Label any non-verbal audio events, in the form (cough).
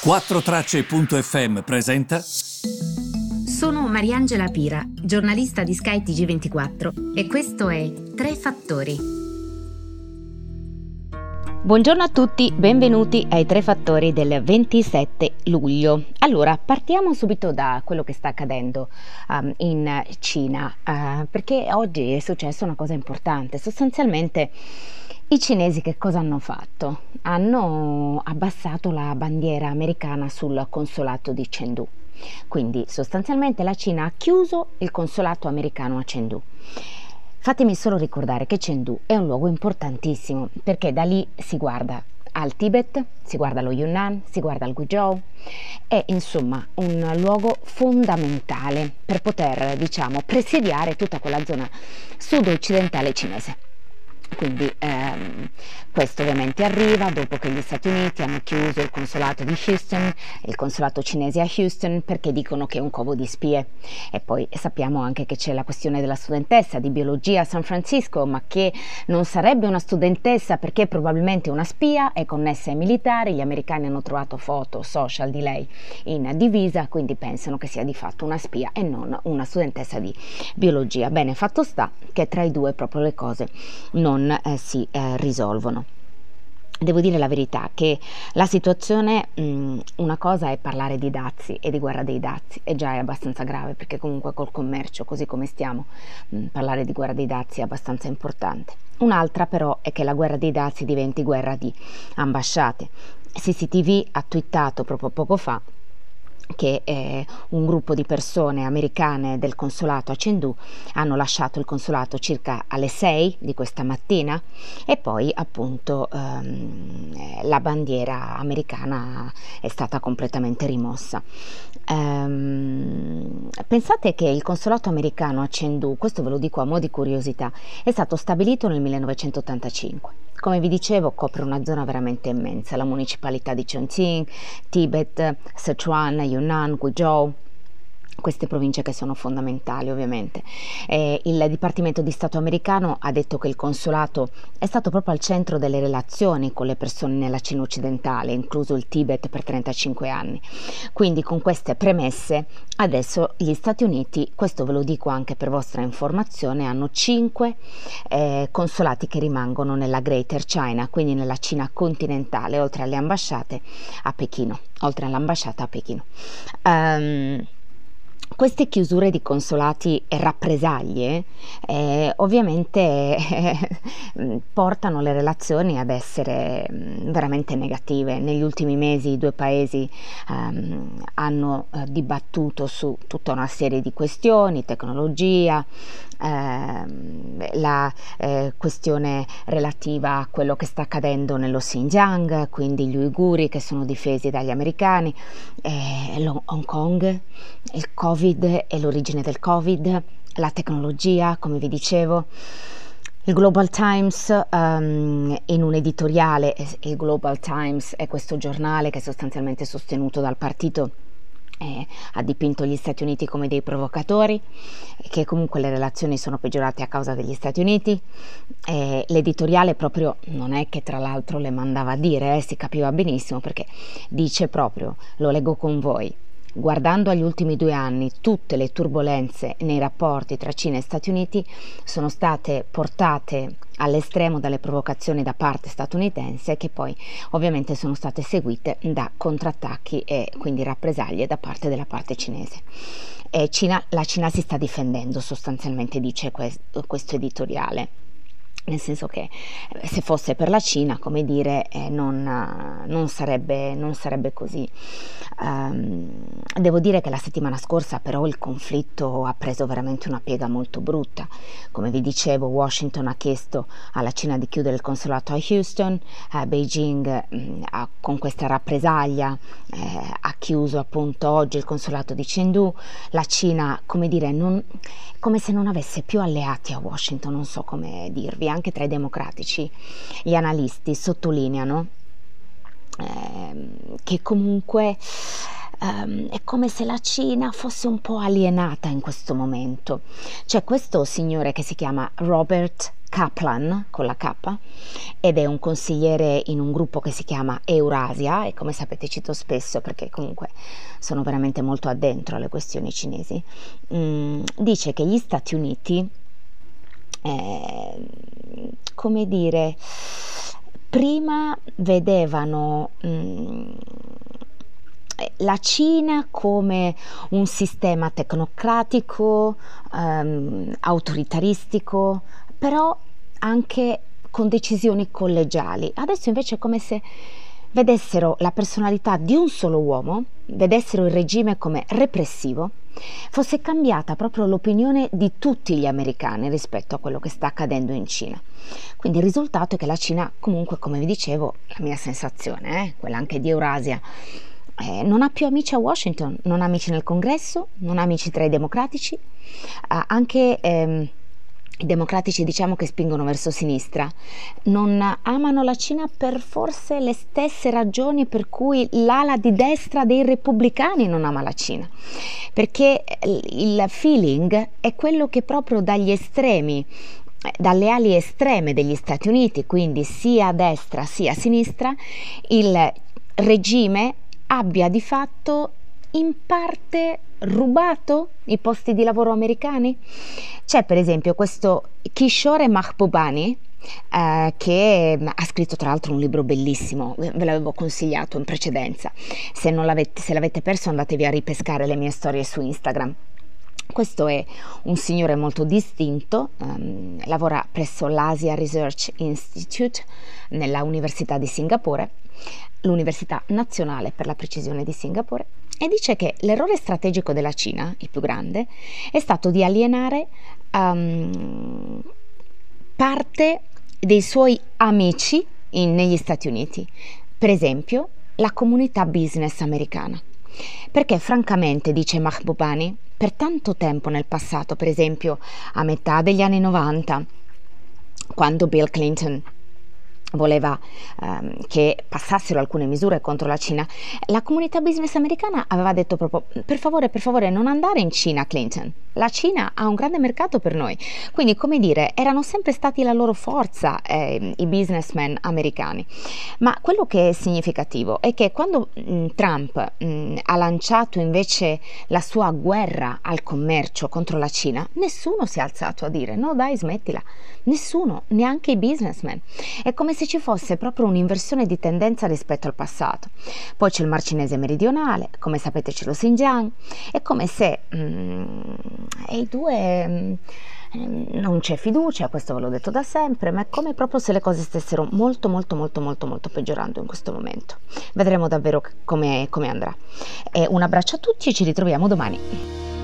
4Tracce.fm presenta. Sono Mariangela Pira, giornalista di Sky TG24 e questo è Tre Fattori. Buongiorno a tutti, benvenuti ai Tre Fattori del 27 luglio. Allora, partiamo subito da quello che sta accadendo um, in Cina, uh, perché oggi è successa una cosa importante. Sostanzialmente i cinesi che cosa hanno fatto? Hanno abbassato la bandiera americana sul consolato di Chengdu. Quindi sostanzialmente la Cina ha chiuso il consolato americano a Chengdu. Fatemi solo ricordare che Chengdu è un luogo importantissimo perché da lì si guarda al Tibet, si guarda allo Yunnan, si guarda al Guizhou, è insomma un luogo fondamentale per poter, diciamo, presidiare tutta quella zona sud-occidentale cinese. Quindi ehm, questo ovviamente arriva dopo che gli Stati Uniti hanno chiuso il consolato di Houston, il consolato cinese a Houston perché dicono che è un covo di spie. E poi sappiamo anche che c'è la questione della studentessa di biologia a San Francisco, ma che non sarebbe una studentessa perché probabilmente una spia è connessa ai militari. Gli americani hanno trovato foto social di lei in divisa, quindi pensano che sia di fatto una spia e non una studentessa di biologia. Bene, fatto sta che tra i due proprio le cose non eh, si eh, risolvono. Devo dire la verità che la situazione, mh, una cosa è parlare di dazi e di guerra dei dazi, e già è abbastanza grave perché comunque col commercio, così come stiamo, mh, parlare di guerra dei dazi è abbastanza importante. Un'altra però è che la guerra dei dazi diventi guerra di ambasciate. CCTV ha twittato proprio poco fa che eh, un gruppo di persone americane del consolato a Chengdu hanno lasciato il consolato circa alle 6 di questa mattina e poi appunto ehm, la bandiera americana è stata completamente rimossa. Ehm, pensate che il consolato americano a Chengdu, questo ve lo dico a mo' di curiosità, è stato stabilito nel 1985 come vi dicevo, copre una zona veramente immensa, la municipalità di Chongqing, Tibet, Sichuan, Yunnan, Guizhou, queste province che sono fondamentali ovviamente. Eh, il Dipartimento di Stato americano ha detto che il consolato è stato proprio al centro delle relazioni con le persone nella Cina occidentale, incluso il Tibet per 35 anni. Quindi con queste premesse adesso gli Stati Uniti, questo ve lo dico anche per vostra informazione, hanno 5 eh, consolati che rimangono nella Greater China, quindi nella Cina continentale, oltre alle ambasciate a Pechino, oltre all'ambasciata a Pechino. Um, queste chiusure di consolati e rappresaglie eh, ovviamente eh, (laughs) portano le relazioni ad essere mm, veramente negative. Negli ultimi mesi i due paesi ehm, hanno eh, dibattuto su tutta una serie di questioni, tecnologia, la eh, questione relativa a quello che sta accadendo nello Xinjiang, quindi gli uiguri che sono difesi dagli americani, eh, Hong Kong, il Covid e l'origine del Covid, la tecnologia, come vi dicevo. Il Global Times um, in un editoriale, il Global Times è questo giornale che è sostanzialmente sostenuto dal partito eh, ha dipinto gli Stati Uniti come dei provocatori, che comunque le relazioni sono peggiorate a causa degli Stati Uniti. Eh, l'editoriale proprio non è che tra l'altro le mandava a dire, eh, si capiva benissimo perché dice proprio, lo leggo con voi, Guardando agli ultimi due anni, tutte le turbulenze nei rapporti tra Cina e Stati Uniti sono state portate all'estremo dalle provocazioni da parte statunitense che poi ovviamente sono state seguite da contrattacchi e quindi rappresaglie da parte della parte cinese. Cina, la Cina si sta difendendo sostanzialmente, dice questo, questo editoriale nel senso che eh, se fosse per la Cina, come dire, eh, non, non, sarebbe, non, sarebbe, così. Um, devo dire che la settimana scorsa però il conflitto ha preso veramente una piega molto brutta. Come vi dicevo, Washington ha chiesto alla Cina di chiudere il consolato a Houston, eh, Beijing mh, mm, ha, con questa rappresaglia eh, ha chiuso appunto oggi il consolato di Chengdu, la Cina, come dire, non, come se non avesse più alleati a Washington, non so come dirvi anche tra i democratici, gli analisti sottolineano eh, che comunque Um, è come se la Cina fosse un po' alienata in questo momento. C'è questo signore che si chiama Robert Kaplan con la K ed è un consigliere in un gruppo che si chiama Eurasia e come sapete cito spesso perché comunque sono veramente molto addentro alle questioni cinesi, mm, dice che gli Stati Uniti, eh, come dire, prima vedevano mm, la Cina come un sistema tecnocratico, um, autoritaristico, però anche con decisioni collegiali. Adesso invece è come se vedessero la personalità di un solo uomo, vedessero il regime come repressivo, fosse cambiata proprio l'opinione di tutti gli americani rispetto a quello che sta accadendo in Cina. Quindi il risultato è che la Cina, comunque, come vi dicevo, la mia sensazione, eh, quella anche di Eurasia, eh, non ha più amici a Washington, non ha amici nel congresso, non ha amici tra i democratici, eh, anche ehm, i democratici diciamo che spingono verso sinistra, non amano la Cina per forse le stesse ragioni per cui l'ala di destra dei repubblicani non ama la Cina, perché il feeling è quello che proprio dagli estremi eh, dalle ali estreme degli Stati Uniti, quindi sia a destra sia a sinistra, il regime abbia di fatto in parte rubato i posti di lavoro americani? C'è per esempio questo Kishore Mahbubani, eh, che ha scritto tra l'altro un libro bellissimo, ve l'avevo consigliato in precedenza. Se, l'avete, se l'avete perso andatevi a ripescare le mie storie su Instagram. Questo è un signore molto distinto, um, lavora presso l'Asia Research Institute nella Università di Singapore, l'Università Nazionale per la Precisione di Singapore, e dice che l'errore strategico della Cina, il più grande, è stato di alienare um, parte dei suoi amici in, negli Stati Uniti, per esempio la comunità business americana. Perché francamente, dice Mahbubani, per tanto tempo nel passato, per esempio a metà degli anni 90, quando Bill Clinton voleva ehm, che passassero alcune misure contro la Cina, la comunità business americana aveva detto proprio per favore, per favore non andare in Cina Clinton, la Cina ha un grande mercato per noi, quindi come dire erano sempre stati la loro forza eh, i businessmen americani, ma quello che è significativo è che quando mh, Trump mh, ha lanciato invece la sua guerra al commercio contro la Cina, nessuno si è alzato a dire no dai smettila, nessuno, neanche i businessmen, è come se ci fosse proprio un'inversione di tendenza rispetto al passato. Poi c'è il Mar Cinese meridionale, come sapete c'è lo Xinjiang, è come se mm, i due... Mm, non c'è fiducia, questo ve l'ho detto da sempre, ma è come proprio se le cose stessero molto molto molto molto molto peggiorando in questo momento. Vedremo davvero come, come andrà. E un abbraccio a tutti e ci ritroviamo domani.